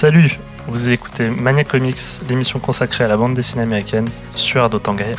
Salut, vous écoutez Mania Comics, l'émission consacrée à la bande dessinée américaine sur Ardo Tanguay.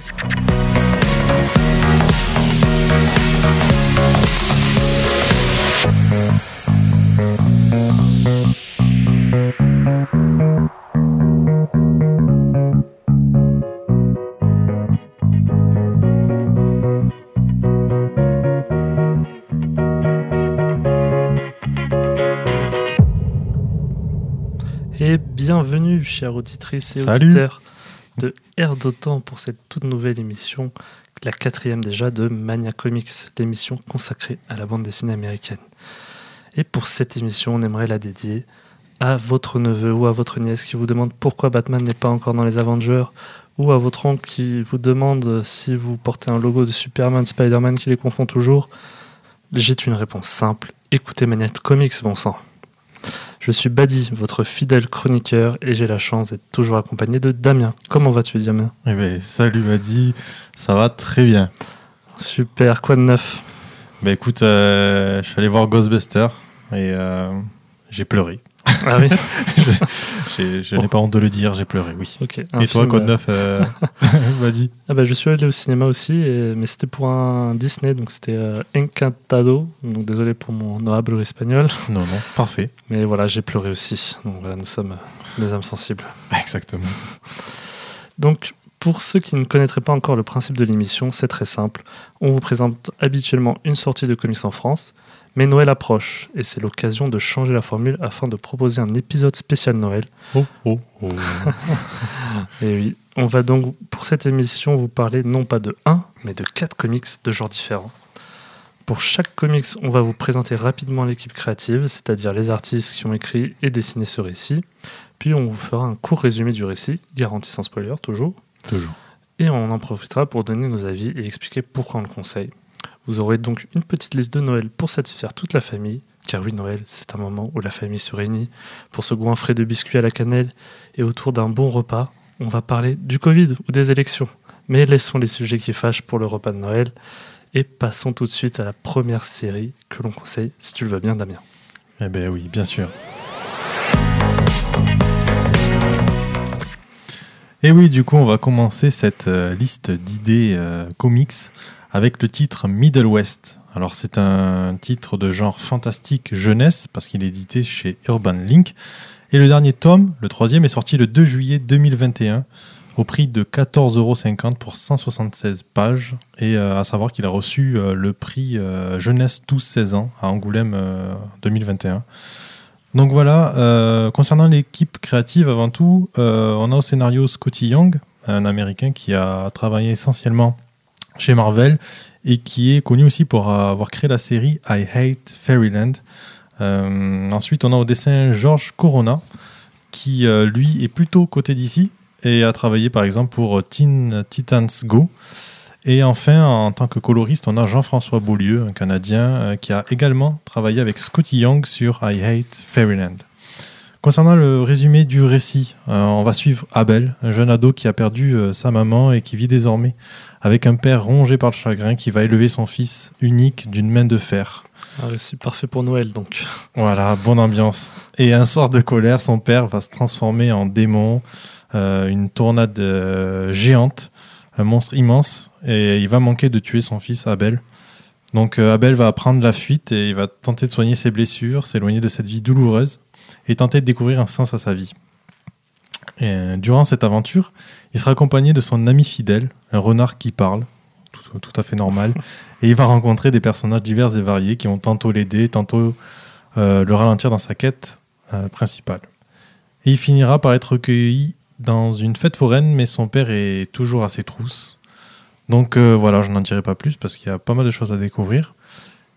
Chères auditrices et Salut. auditeurs de Air d'Otan pour cette toute nouvelle émission, la quatrième déjà de Mania Comics, l'émission consacrée à la bande dessinée américaine. Et pour cette émission, on aimerait la dédier à votre neveu ou à votre nièce qui vous demande pourquoi Batman n'est pas encore dans les Avengers, ou à votre oncle qui vous demande si vous portez un logo de Superman, Spider-Man qui les confond toujours. J'ai une réponse simple. Écoutez Mania Comics, bon sang. Je suis Badi, votre fidèle chroniqueur, et j'ai la chance d'être toujours accompagné de Damien. Comment vas-tu, Damien? Eh ben, salut Madi, ça va très bien. Super, quoi de neuf? Bah écoute, euh, je suis allé voir Ghostbusters et euh, j'ai pleuré. Ah oui Je Bon. n'ai pas honte de le dire, j'ai pleuré, oui. Ok. un et toi, film, quoi de euh, neuf Madi ah bah, Je suis allé au cinéma aussi, et- mais c'était pour un Disney, donc c'était euh, Encantado. Donc désolé pour mon no hablo espagnol, Non, non, parfait. mais voilà, j'ai pleuré aussi. Donc voilà, nous sommes des âmes sensibles. Exactement. Donc, pour ceux qui ne connaîtraient pas encore le principe de l'émission, c'est très simple. On vous présente habituellement une sortie de comics en France, mais Noël approche et c'est l'occasion de changer la formule afin de proposer un épisode spécial Noël. Oh, oh, oh. Et oui, on va donc pour cette émission vous parler non pas de un, mais de quatre comics de genres différents. Pour chaque comics, on va vous présenter rapidement l'équipe créative, c'est-à-dire les artistes qui ont écrit et dessiné ce récit. Puis on vous fera un court résumé du récit, garanti sans spoiler toujours. Toujours. Et on en profitera pour donner nos avis et expliquer pourquoi on le conseille. Vous aurez donc une petite liste de Noël pour satisfaire toute la famille, car oui, Noël, c'est un moment où la famille se réunit pour se goinfrer de biscuits à la cannelle et autour d'un bon repas. On va parler du Covid ou des élections. Mais laissons les sujets qui fâchent pour le repas de Noël et passons tout de suite à la première série que l'on conseille, si tu le veux bien, Damien. Eh ben oui, bien sûr. Et oui, du coup, on va commencer cette euh, liste d'idées euh, comics avec le titre Middle West. Alors, c'est un titre de genre fantastique jeunesse parce qu'il est édité chez Urban Link. Et le dernier tome, le troisième, est sorti le 2 juillet 2021 au prix de 14,50€ pour 176 pages. Et euh, à savoir qu'il a reçu euh, le prix euh, jeunesse 12-16 ans à Angoulême euh, 2021. Donc voilà, concernant l'équipe créative avant tout, on a au scénario Scotty Young, un Américain qui a travaillé essentiellement chez Marvel et qui est connu aussi pour avoir créé la série I Hate Fairyland. Euh, ensuite, on a au dessin George Corona, qui euh, lui est plutôt côté d'ici et a travaillé par exemple pour Teen Titans Go. Et enfin, en tant que coloriste, on a Jean-François Beaulieu, un Canadien, euh, qui a également travaillé avec Scotty Young sur I Hate Fairyland. Concernant le résumé du récit, euh, on va suivre Abel, un jeune ado qui a perdu euh, sa maman et qui vit désormais avec un père rongé par le chagrin qui va élever son fils unique d'une main de fer. Un récit parfait pour Noël, donc. Voilà, bonne ambiance. Et un soir de colère, son père va se transformer en démon, euh, une tornade euh, géante, un monstre immense, et il va manquer de tuer son fils Abel. Donc euh, Abel va prendre la fuite et il va tenter de soigner ses blessures, s'éloigner de cette vie douloureuse, et tenter de découvrir un sens à sa vie. Et, euh, durant cette aventure, il sera accompagné de son ami fidèle, un renard qui parle, tout, tout à fait normal, et il va rencontrer des personnages divers et variés qui vont tantôt l'aider, tantôt euh, le ralentir dans sa quête euh, principale. Et il finira par être recueilli dans une fête foraine, mais son père est toujours à ses trousses. Donc euh, voilà, je n'en dirai pas plus parce qu'il y a pas mal de choses à découvrir.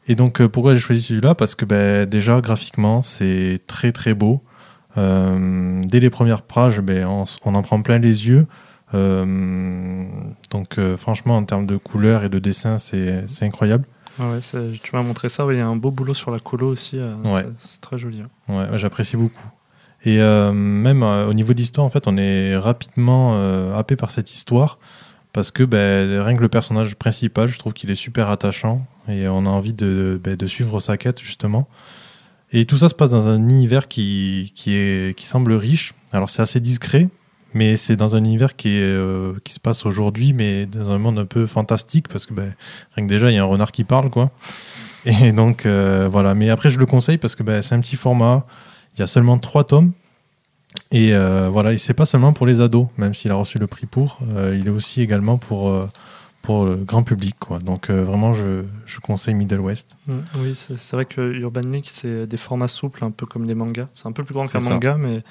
Et donc pourquoi j'ai choisi celui-là? Parce que ben, déjà graphiquement c'est très très beau. Euh, dès les premières pages, ben, on, en prend plein les yeux. Euh, donc euh, franchement en termes de couleurs et de dessin c'est incroyable. Ah ouais, tu m'as montré ça, ouais, il y a un beau boulot sur la colo aussi. euh, Ouais. c'est- très joli. hein. Ouais, j'apprécie beaucoup. Et euh, même euh, au niveau de l'histoire, en fait, on est rapidement happé par cette histoire parce que ben, rien que le personnage principal, je trouve qu'il est super attachant et on a envie de, ben, de suivre sa quête justement. Et tout ça se passe dans un univers qui, qui, est, qui semble riche. Alors c'est assez discret, mais c'est dans un univers qui, euh, qui se passe aujourd'hui, mais dans un monde un peu fantastique, parce que ben, rien que déjà, il y a un renard qui parle, quoi. Et donc, euh, voilà. Mais après, je le conseille parce que ben, c'est un petit format. Il y a seulement trois tomes. Et euh, voilà, et c'est pas seulement pour les ados, même s'il a reçu le prix pour, il est aussi également pour, pour le grand public. Quoi. Donc vraiment, je, je, conseille Middle West. Mm, oui, c'est vrai que Urban League, c'est des formats souples, un peu comme les mangas. C'est un peu plus grand qu'un manga, mais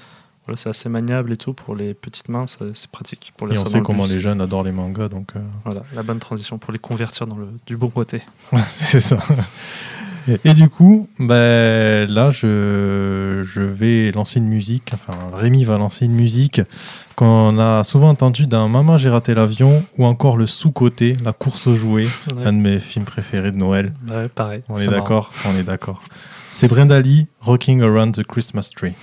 voilà, c'est assez maniable et tout pour les petites mains, c'est pratique. Pour les et on sait comment les jeunes adorent les mangas, donc. Euh. Voilà, la bonne transition pour les convertir dans le du bon côté. c'est ça. Et, du coup, ben, là, je, je vais lancer une musique. Enfin, Rémi va lancer une musique qu'on a souvent entendu dans Maman, j'ai raté l'avion ou encore Le sous-côté, La course aux jouets, un de mes films préférés de Noël. Ouais, pareil. On est, d'accord On est d'accord. C'est Brenda Lee, Rocking Around the Christmas Tree.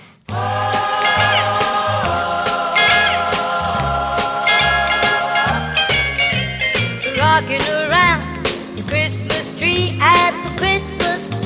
rocking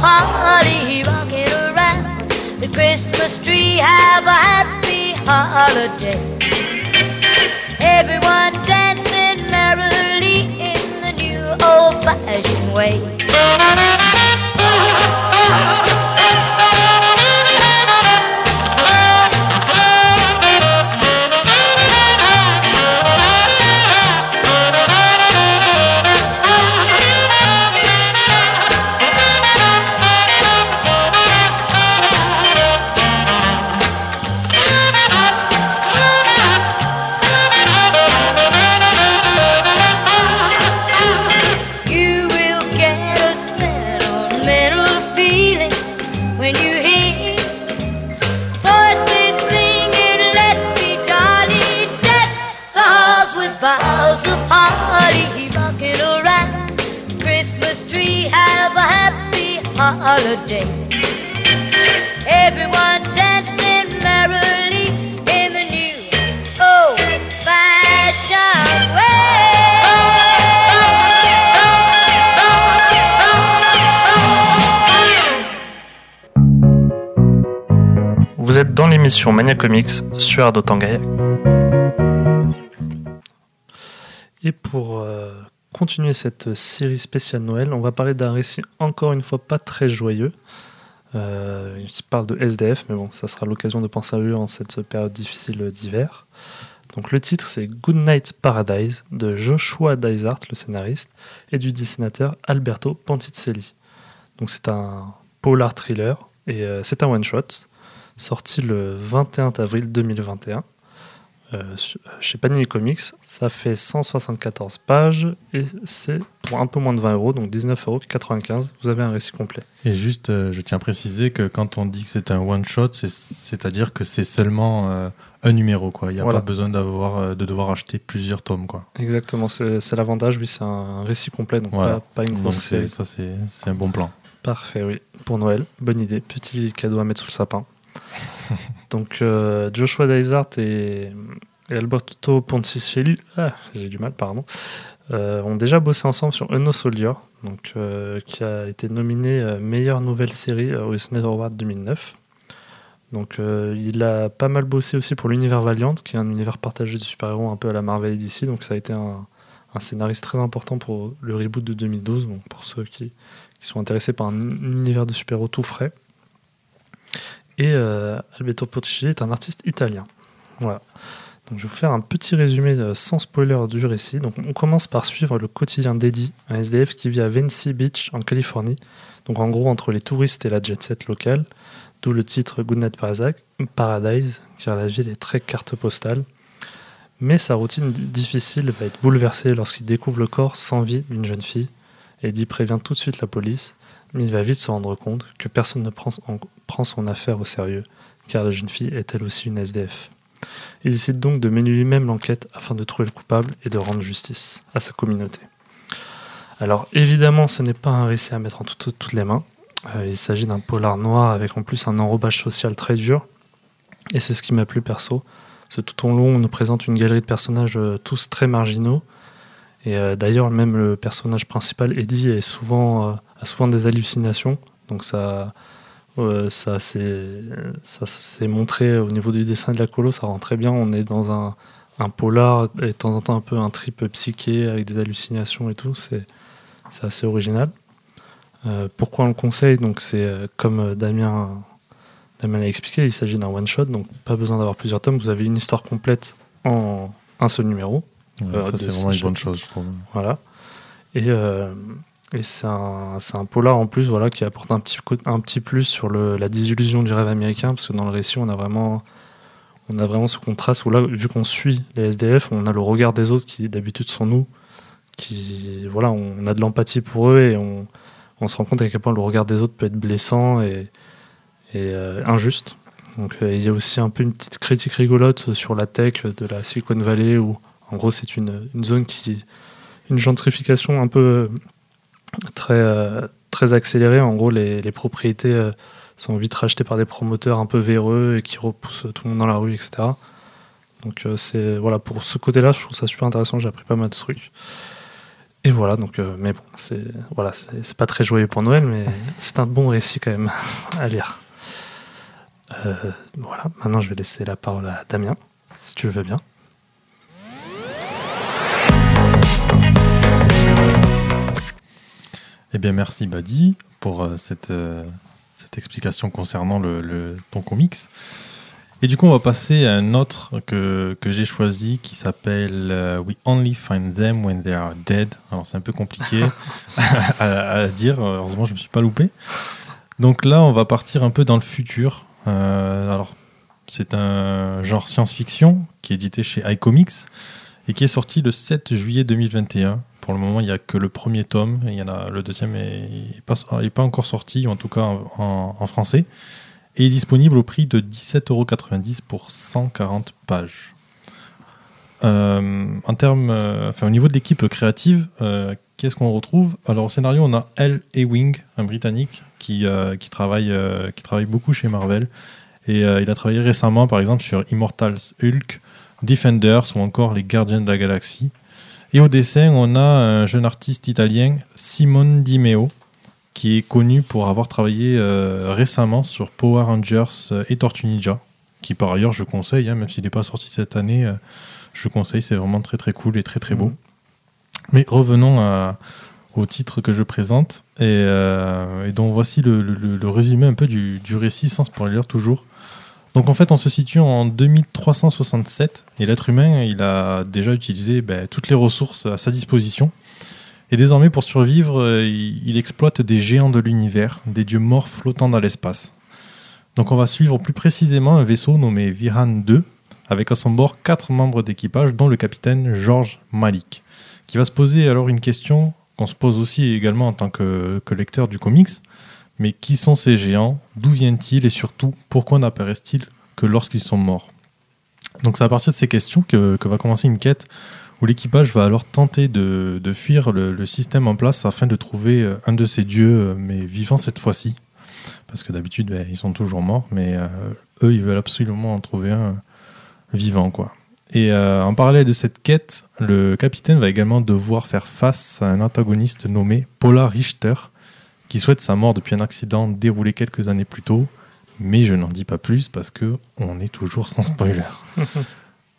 Holly rocking around the Christmas tree. Have a happy holiday. Everyone dancing merrily in the new old-fashioned way. dans l'émission Mania Comics sur Ardo Et pour euh, continuer cette série spéciale Noël, on va parler d'un récit encore une fois pas très joyeux. Euh, il parle de SDF, mais bon, ça sera l'occasion de penser à eux en cette période difficile d'hiver. Donc le titre c'est Good Night Paradise de Joshua Dysart, le scénariste, et du dessinateur Alberto Ponticelli. Donc c'est un polar thriller et euh, c'est un one shot sorti le 21 avril 2021 euh, chez Panini Comics. Ça fait 174 pages et c'est pour un peu moins de 20 euros, donc 19,95 euros. Vous avez un récit complet. Et juste, euh, je tiens à préciser que quand on dit que c'est un one-shot, c'est-à-dire que c'est seulement euh, un numéro. Quoi. Il n'y a pas besoin d'avoir, de devoir acheter plusieurs tomes. Quoi. Exactement, c'est, l'avantage. Oui, c'est un récit complet, donc pas, une grosse série. Ça, c'est un bon plan. Parfait, oui. Pour Noël, bonne idée. Petit cadeau à mettre sous le sapin. Donc euh, Joshua Dysart et, Alberto Ponticelli, ah, j'ai du mal, pardon, euh, ont déjà bossé ensemble sur Unknown Soldier, donc, euh, qui a été nominé meilleure nouvelle série au Eisner Award 2009. Donc il a pas mal bossé aussi pour l'univers Valiant, qui est un univers partagé de super-héros un peu à la Marvel d'ici, donc ça a été un, scénariste très important pour le reboot de 2012, donc pour ceux qui sont intéressés par un univers de super-héros tout frais. Et euh, Alberto Porticelli est un artiste italien. Voilà. Donc, je vais vous faire un petit résumé euh, sans spoiler du récit. Donc, on commence par suivre le quotidien d'Eddie, un SDF qui vit à Vency Beach en Californie. Donc en gros entre les touristes et la jet set locale, d'où le titre Goodnight Paradise, car la ville est très carte postale. Mais sa routine difficile va être bouleversée lorsqu'il découvre le corps sans vie d'une jeune fille. Eddie prévient tout de suite la police, mais il va vite se rendre compte que personne ne prend, prend son affaire au sérieux, car la jeune fille est elle aussi une SDF. Il décide donc de mener lui-même l'enquête afin de trouver le coupable et de rendre justice à sa communauté. Alors évidemment, ce n'est pas un récit à mettre en toutes les mains. Euh, il s'agit d'un polar noir avec en plus un enrobage social très dur. Et c'est ce qui m'a plu perso. C'est tout au long, on nous présente une galerie de personnages euh, tous très marginaux. Et euh, d'ailleurs, même le personnage principal, Eddie, est souvent, a souvent des hallucinations. Donc ça, ça s'est montré au niveau du dessin de la colo, ça rend très bien. On est dans un, un polar et de temps en temps un peu un trip psyché avec des hallucinations et tout. C'est assez original. Euh, pourquoi on le conseille? Donc c'est euh, comme euh, Damien, Damien l'a expliqué, il s'agit d'un one shot, donc pas besoin d'avoir plusieurs tomes. Vous avez une histoire complète en un seul numéro. ça c'est vraiment une bonne chose, je trouve. Voilà. Et, et c'est un, un, polar en plus, voilà, qui apporte un petit, un petit plus sur le, la désillusion du rêve américain, parce que dans le récit, on a vraiment on a vraiment ce contraste où là, vu qu'on suit les SDF, on a le regard des autres qui d'habitude sont nous, qui, voilà, on a de l'empathie pour eux et on, on, se rend compte à quel point le regard des autres peut être blessant et, et euh, injuste. Donc euh, il y a aussi un peu une petite critique rigolote sur la tech de la Silicon Valley où en gros c'est une, une, zone qui une gentrification un peu très euh, très accélérée. En gros les, les propriétés sont vite rachetées par des promoteurs un peu véreux et qui repoussent tout le monde dans la rue, etc. Donc c'est voilà pour ce côté-là, je trouve ça super intéressant. J'ai appris pas mal de trucs. Et voilà, donc, euh, mais bon, c'est voilà, c'est pas très joyeux pour Noël, mais c'est un bon récit quand même à lire. Euh, voilà, maintenant je vais laisser la parole à Damien, si tu le veux bien. Eh bien, merci Badi pour euh, cette, cette explication concernant le, le, ton comics. Et du coup, on va passer à un autre que, que j'ai choisi qui s'appelle euh, We Only Find Them When They Are Dead. Alors, c'est un peu compliqué à, dire. Heureusement, je ne me suis pas loupé. Donc là, on va partir un peu dans le futur. Euh, alors, c'est un genre science-fiction qui est édité chez iComics et qui est sorti le 7 juillet 2021. Pour le moment, il n'y a que le premier tome. il y en a, le deuxième n'est pas, encore sorti, en tout cas en, français et est disponible au prix de 17,90€ pour 140 pages. Euh, en euh, enfin, au niveau de l'équipe créative, euh, qu'est-ce qu'on retrouve? Alors au scénario, on a L. Ewing, un Britannique qui, qui, travaille, qui travaille beaucoup chez Marvel. Et il a travaillé récemment, par exemple, sur Immortals Hulk, Defenders ou encore Les Gardiens de la Galaxie. Et au dessin, on a un jeune artiste italien, Simone Di Meo, qui est connu pour avoir travaillé euh, récemment sur Power Rangers euh, et Tortue Ninja, qui par ailleurs je conseille, hein, même s'il n'est pas sorti cette année, euh, je conseille, c'est vraiment très très cool et très très beau. Mhm. Mais revenons au titre que je présente, et, dont voici le, résumé un peu du, récit sans spoiler toujours. Donc en fait, on se situe en 2367 et l'être humain, il a déjà utilisé ben, toutes les ressources à sa disposition et désormais, pour survivre, euh, il exploite des géants de l'univers, des dieux morts flottant dans l'espace. Donc on va suivre plus précisément un vaisseau nommé Viran 2, avec à son bord quatre membres d'équipage, dont le capitaine George Malik, qui va se poser alors une question qu'on se pose aussi également en tant que, lecteur du comics. Mais qui sont ces géants? D'où viennent-ils? Et surtout, pourquoi n'apparaissent-ils que lorsqu'ils sont morts? Donc c'est à partir de ces questions que, va commencer une quête où l'équipage va alors tenter de, fuir le, système en place afin de trouver euh, un de ces dieux, euh, mais vivant cette fois-ci. Parce que d'habitude, ben, ils sont toujours morts, mais euh, eux, ils veulent absolument en trouver un vivant. quoi. Et en parallèle de cette quête, le capitaine va également devoir faire face à un antagoniste nommé Paula Richter, qui souhaite sa mort depuis un accident déroulé quelques années plus tôt, mais je n'en dis pas plus parce que on est toujours sans spoiler.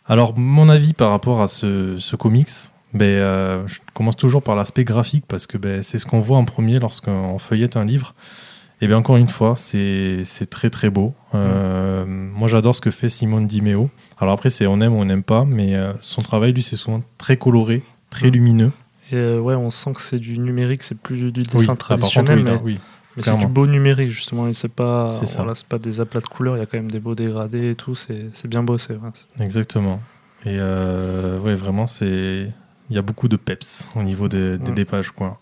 Alors, mon avis par rapport à ce, comics, ben, euh, je commence toujours par l'aspect graphique parce que ben, c'est ce qu'on voit en premier lorsqu'on feuillette un livre. Et bien encore une fois, c'est très très beau. Euh, moi j'adore ce que fait Simone Di Meo. Alors après, c'est on aime ou on n'aime pas, mais euh, son travail, lui, c'est souvent très coloré, très lumineux. Et ouais, on sent que c'est du numérique, c'est plus du dessin traditionnel. mais... oui. Mais c'est du beau numérique, justement. C'est pas, voilà, pas des aplats de couleurs, il y a quand même des beaux dégradés et tout. C'est bien c'est vrai. Exactement. Et euh, ouais, vraiment, c'est il y a beaucoup de peps au niveau des, des, Ouais. des pages, quoi.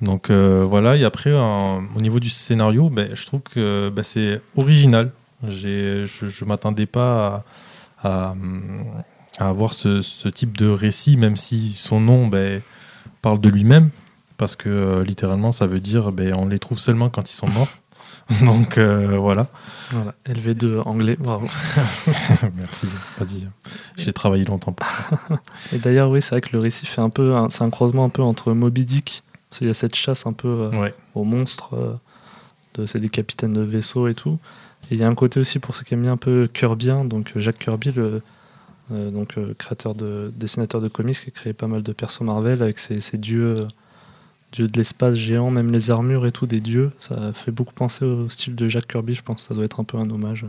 Donc euh, voilà, et après, en- au niveau du scénario, ben, je trouve que ben, c'est original. Je ne m'attendais pas à, à, à avoir ce, ce type de récit, même si son nom ben, parle de lui-même, parce que euh, littéralement, ça veut dire ben, on les trouve seulement quand ils sont morts. Donc euh, voilà. Voilà, LV2 anglais, bravo. Merci, pas dit. J'ai travaillé longtemps pour ça. Et d'ailleurs, oui, c'est vrai que le récit fait un peu, un- c'est un croisement un peu entre Moby Dick, parce qu'il y a cette chasse un peu euh, Ouais. aux monstres, euh, de, c'est des capitaines de vaisseaux et tout. Et il y a un côté aussi pour ceux qui aiment bien un peu Kirbien, donc Jacques Kirby, le donc euh, créateur de dessinateur de comics, qui a créé pas mal de persos Marvel avec ses, ses dieux, euh, dieux de l'espace géants, même les armures et tout des dieux. Ça fait beaucoup penser au style de Jacques Kirby. Je pense que ça doit être un peu un hommage.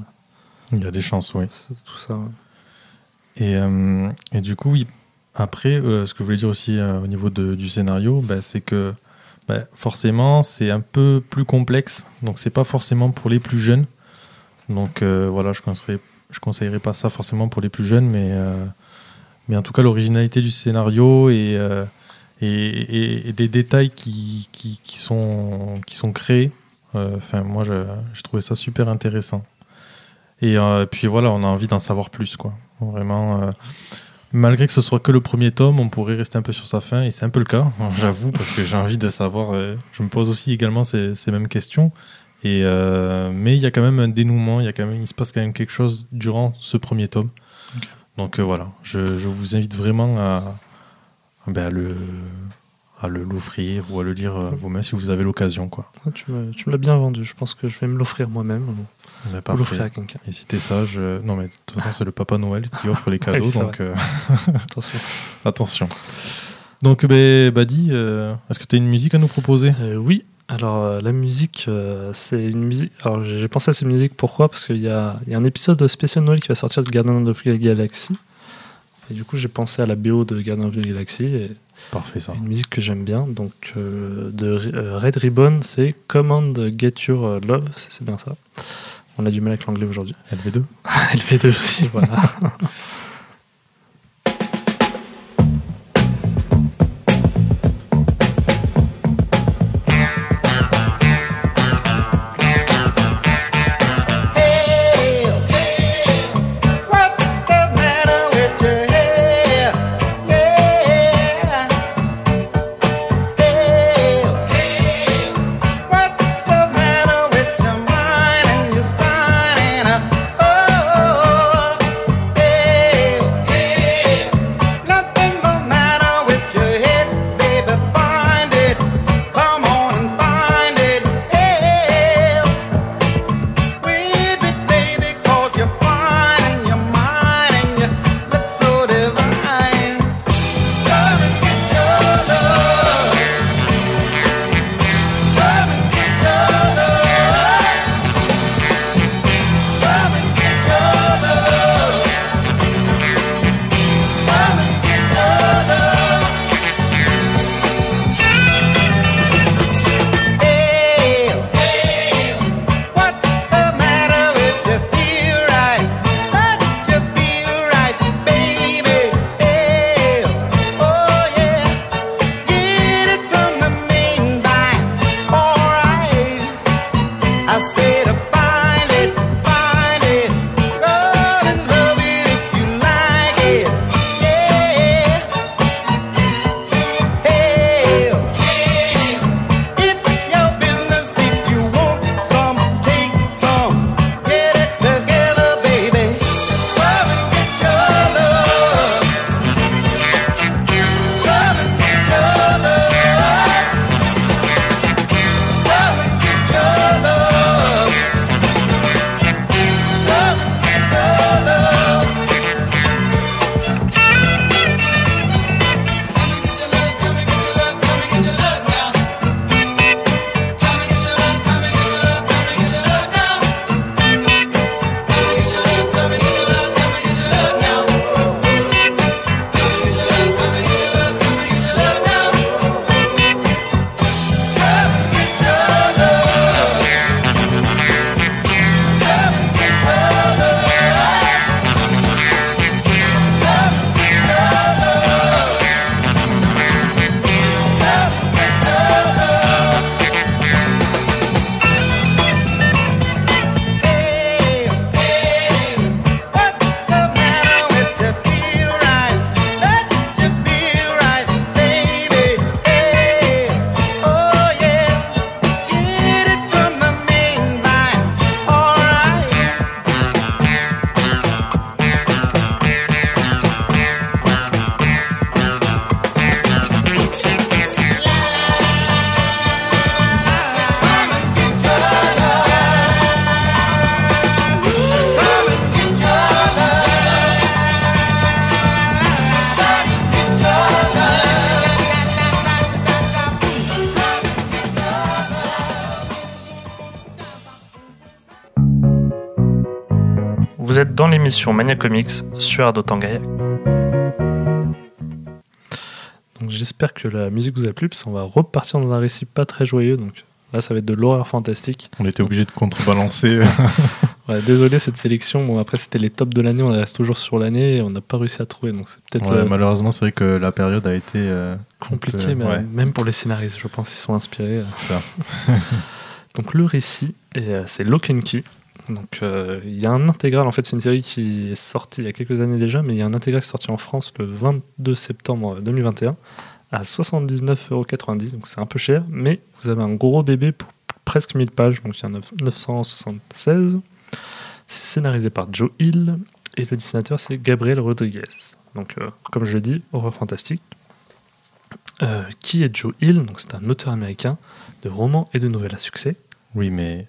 Il y a des chances, oui. Tout ça. ouais. Et, euh, et du coup, après, euh, ce que je voulais dire aussi euh, au niveau de- du scénario, bah, c'est que bah, forcément, c'est un peu plus complexe. Donc, c'est pas forcément pour les plus jeunes. Donc, euh, voilà, je conseillerais, je conseillerais pas ça forcément pour les plus jeunes, mais, euh, mais en tout cas, l'originalité du scénario et, euh, et, les détails qui, qui, sont, qui sont créés, euh, enfin, moi, j'ai trouvé ça super intéressant. Et puis voilà, on a envie d'en savoir plus, quoi. Vraiment, malgré que ce soit que le premier tome, on pourrait rester un peu sur sa fin, et c'est un peu le cas, j'avoue, parce que j'ai envie de savoir. je me pose aussi également ces mêmes questions. Et euh, mais il y a quand même un dénouement, il y a quand même, il se passe quand même quelque chose durant ce premier tome. Donc euh, voilà, je, je vous invite vraiment à, ben, à le à l'offrir ou à le lire euh, vous-même si vous avez l'occasion, quoi. Ah, tu me, l'as bien vendu. Je pense que je vais me l'offrir moi-même. Ben, Ou l'offrir à quelqu'un. Et si t'es sage, euh, non mais de toute façon c'est le Papa Noël qui offre les cadeaux, donc Attention. attention. Donc ben, Badi, est-ce que tu as une musique à nous proposer? Oui, alors euh, la musique, euh, c'est une musique. Alors j'ai pensé à cette musique pourquoi? Parce qu'il y y a un épisode spécial Noël qui va sortir de Guardian of the Galaxy. Et du coup, j'ai pensé à la BO de Guardian of the Galaxy, et Parfait ça. une musique que j'aime bien. Donc euh, de Red Ribbon, c'est Command Get Your Love, c'est c'est bien ça. On a du mal avec l'anglais aujourd'hui. LV2 LV2 aussi, voilà. L'émission Mania Comics sur Ado Tangaya. Donc j'espère que la musique vous a plu, parce qu'on va repartir dans un récit pas très joyeux. Donc là, ça va être de l'horreur fantastique. On était obligé de contrebalancer. Ouais, désolé cette sélection. Bon, après, c'était les tops de l'année. On reste toujours sur l'année et on n'a pas réussi à trouver. Donc c'est peut-être Ouais, euh, malheureusement, c'est vrai que la période a été euh, compliqué, euh, mais ouais. même pour les scénaristes, je pense qu'ils sont inspirés. euh. c'est ça. Donc le récit, euh, c'est Lock and Key. Donc euh, il y a un intégral, en fait c'est une série qui est sortie il y a quelques années déjà, mais il y a un intégral qui est sorti en France le 22 septembre 2021 à 79,90€, donc c'est un peu cher, mais vous avez un gros bébé pour presque 1000 pages, donc il y a 976. C'est scénarisé par Joe Hill, et le dessinateur c'est Gabriel Rodriguez. Donc euh, comme je dis, horreur fantastique. Euh, qui est Joe Hill c'est un auteur américain de romans et de nouvelles à succès. Oui, mais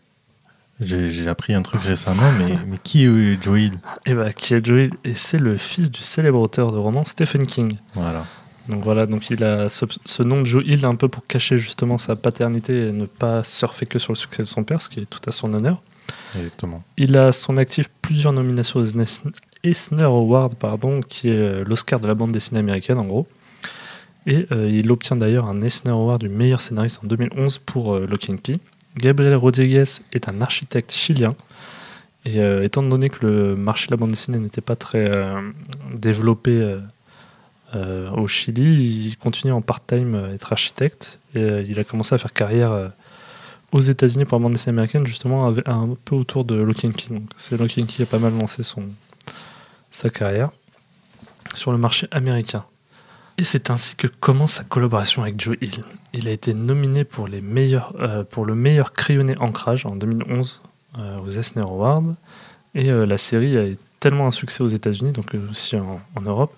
j'ai appris un truc récemment, mais, mais qui est Joe Hill Et bah, qui est Joe Hill Et c'est le fils du célèbre auteur de romans Stephen King. Voilà. Donc voilà, donc il a ce, ce nom de Joe Hill un peu pour cacher justement sa paternité et ne pas surfer que sur le succès de son père, ce qui est tout à son honneur. Exactement. Il a à son actif plusieurs nominations aux Eisner Award, pardon, qui est euh, l'Oscar de la bande dessinée américaine en gros. Et euh, il obtient d'ailleurs un Eisner Award du meilleur scénariste en 2011 pour euh, Key. Gabriel Rodriguez est un architecte chilien. Et euh, étant donné que le marché de la bande dessinée n'était pas très euh, développé euh, au Chili, il continue en part-time à être architecte. Et il a commencé à faire carrière aux États-Unis pour la bande dessinée américaine, justement un peu autour de Lock and Key. Donc, C'est Lock and Key qui a pas mal lancé sa carrière sur le marché américain. Et c'est ainsi que commence sa collaboration avec Joe Hill. Il a été nominé pour, les meilleurs, euh, pour le meilleur crayonné ancrage en 2011 euh, aux Eisner Awards. Et euh, la série a été tellement un succès aux États-Unis, donc aussi en, en Europe,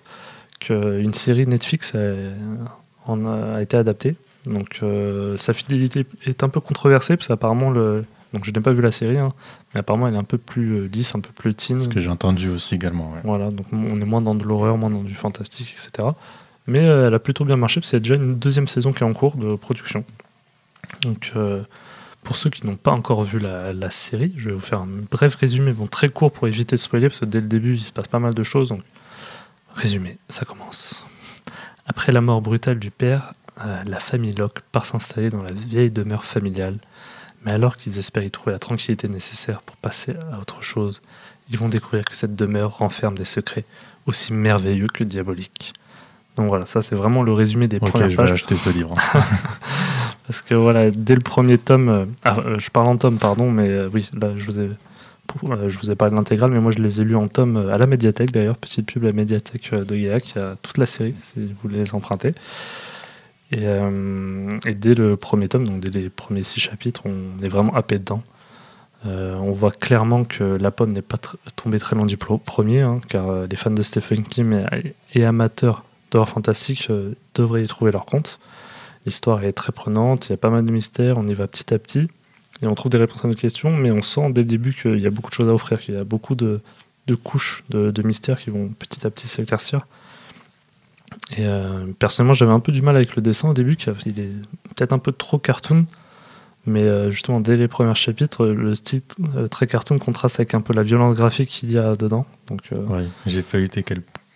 qu'une série Netflix a, en a, a été adaptée. Donc sa fidélité est un peu controversée, parce qu'apparemment, le, donc je n'ai pas vu la série, hein, mais apparemment elle est un peu plus lisse, un peu plus teen. Ce que j'ai entendu aussi également. ouais. Voilà, donc on est moins dans de l'horreur, moins dans du fantastique, etc. Mais euh, elle a plutôt bien marché, parce qu'il y a déjà une deuxième saison qui est en cours de production. Donc, euh, pour ceux qui n'ont pas encore vu la, série, je vais vous faire un bref résumé, bon, très court pour éviter de spoiler, parce que dès le début, il se passe pas mal de choses. Donc, résumé, ça commence. Après la mort brutale du père, euh, la famille Locke part s'installer dans la vieille demeure familiale. Mais alors qu'ils espèrent y trouver la tranquillité nécessaire pour passer à autre chose, ils vont découvrir que cette demeure renferme des secrets aussi merveilleux que diaboliques. Donc voilà, ça c'est vraiment le résumé des Ok, premières je vais acheter ce livre. Parce que voilà, dès le premier tome, euh, ah, euh, je parle en tome, pardon, mais euh, oui, là je vous ai, euh, je vous ai parlé de l'intégrale, mais moi je les ai lus en tome à la médiathèque d'ailleurs, petite pub à la médiathèque de Gaillac, il y a toute la série si vous voulez les emprunter. Et, et dès le premier tome, donc dès les premiers six chapitres, on est vraiment happé dedans. Euh, on voit clairement que la pomme n'est pas tr- tombée très loin du premier, hein, car euh, les fans de Stephen King et, et amateurs d'horreur fantastique devraient y trouver leur compte. L'histoire est très prenante, il y a pas mal de mystères, on y va petit à petit, et on trouve des réponses à nos questions, mais on sent dès le début qu'il y a beaucoup de choses à offrir, qu'il y a beaucoup de, couches de, mystères qui vont petit à petit s'éclaircir. Et euh, personnellement, j'avais un peu du mal avec le dessin au début, il est peut-être un peu trop cartoon, mais euh, justement, dès les premiers chapitres, le style euh, très cartoon contraste avec un peu la violence graphique qu'il y a dedans. Donc, euh, Ouais, j'ai feuilleté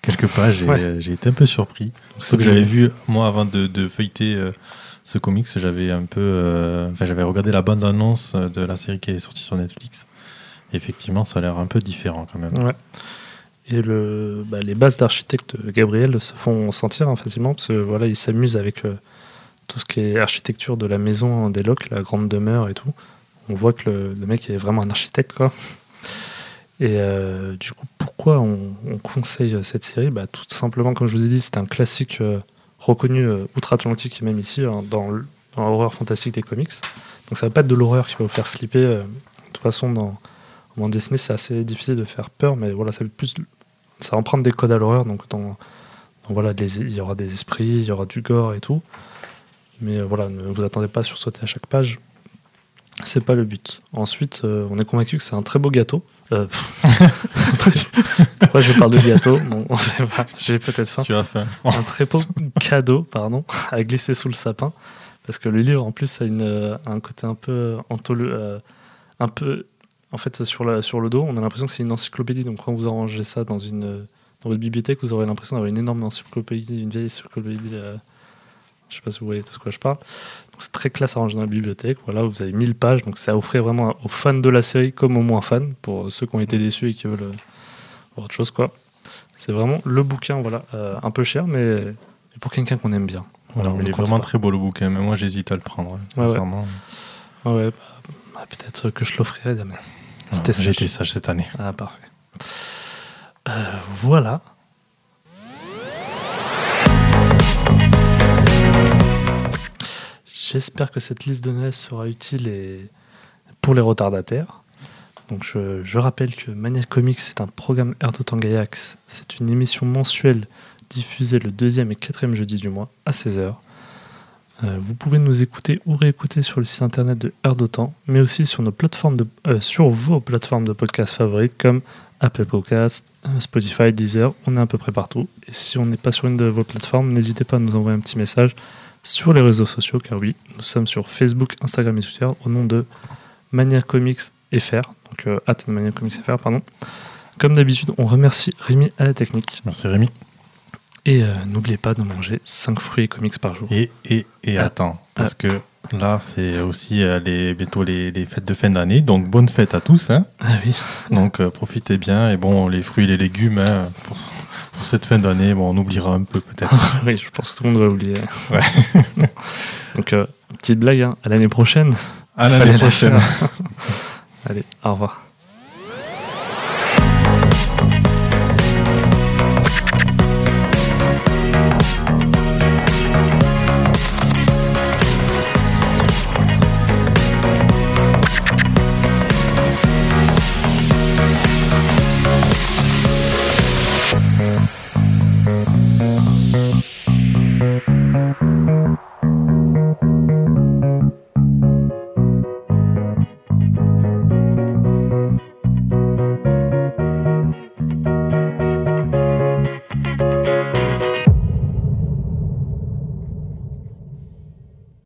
quelques pages et Ouais. j'ai été un peu surpris. Surtout que j'avais vu, moi, avant de, de feuilleter euh, ce comics, j'avais un peu. euh, Enfin, j'avais regardé la bande-annonce de la série qui est sortie sur Netflix. Et effectivement, ça a l'air un peu différent quand même. Ouais. Et le, bah, les bases d'architecte Gabriel se font sentir hein, facilement parce que voilà, il s'amuse avec euh, tout ce qui est architecture de la maison des Locke, la grande demeure et tout. On voit que le, le mec est vraiment un architecte quoi. Et euh, du coup, pourquoi on, on conseille cette série bah, Tout simplement, comme je vous ai dit, c'est un classique euh, reconnu euh, outre-Atlantique et même ici hein, dans l'horreur fantastique des comics. Donc ça va pas être de l'horreur qui va vous faire flipper. de toute façon, dans en bande dessinée, c'est assez difficile de faire peur, mais voilà, ça va plus, ça emprunte des codes à l'horreur. Donc, voilà, il y aura des esprits, il y aura du gore et tout. Mais voilà, ne vous attendez pas à sursauter à chaque page. C'est pas le but. Ensuite, on est convaincu que c'est un très beau gâteau. Euh, Pourquoi je parle de gâteau Bon, on sait pas. J'ai peut-être faim Tu as faim. un très beau cadeau pardon, à glisser sous le sapin. Parce que le livre, en plus, a une, euh, un côté un peu, antholo- euh, un peu En fait, sur, la, sur le dos, on a l'impression que c'est une encyclopédie. Donc, quand vous arrangez ça dans, une, dans votre bibliothèque, vous aurez l'impression d'avoir une énorme encyclopédie, une vieille encyclopédie. euh, je sais pas si vous voyez ce que je parle. C'est très classe arrangé dans la bibliothèque. Voilà, vous avez 1000 pages. Donc, c'est à offrir vraiment aux fans de la série comme aux moins fans, pour ceux qui ont été déçus et qui veulent euh, voir autre chose. quoi. C'est vraiment le bouquin, voilà, euh, un peu cher, mais pour quelqu'un qu'on aime bien. Voilà, il est ne vraiment pas. très beau le bouquin, mais moi j'hésite à le prendre, Ouais, sincèrement. Ouais, bah, bah, peut-être que je l'offrirai demain. Été sage cette année. Ah, parfait. Euh, voilà. J'espère que cette liste de Noël sera utile et pour les retardataires. Donc je, rappelle que Mania Comics c'est un programme Air de Tangaillac. C'est une émission mensuelle diffusée le deuxième et quatrième jeudi du mois à 16h. Euh, vous pouvez nous écouter ou réécouter sur le site internet de Air mais aussi sur, nos plateformes de, euh, sur vos plateformes de podcast favorites comme Apple Podcast, euh, Spotify, Deezer, on est à peu près partout. Et si on n'est pas sur une de vos plateformes, n'hésitez pas à nous envoyer un petit message sur les réseaux sociaux, car oui, nous sommes sur Facebook, Instagram et Twitter au nom de Mania Comics FR, donc euh, at Mania Comics FR, pardon. Comme d'habitude, on remercie Rémi à la technique. Merci Rémi. Et euh, n'oubliez pas de manger 5 fruits et comics par jour. Et, et, et Ah. attends, parce que là, c'est aussi euh, les, bientôt les, les fêtes de fin d'année, donc bonne fête à tous. Hein. Ah oui, Donc euh, profitez bien, et bon, les fruits et les légumes, hein, pour, pour cette fin d'année, bon, on oubliera un peu peut-être. oui, je pense que tout le monde va oublier. Ouais. donc, euh, petite blague, hein, à l'année prochaine. À l'année la prochaine. Allez, au revoir.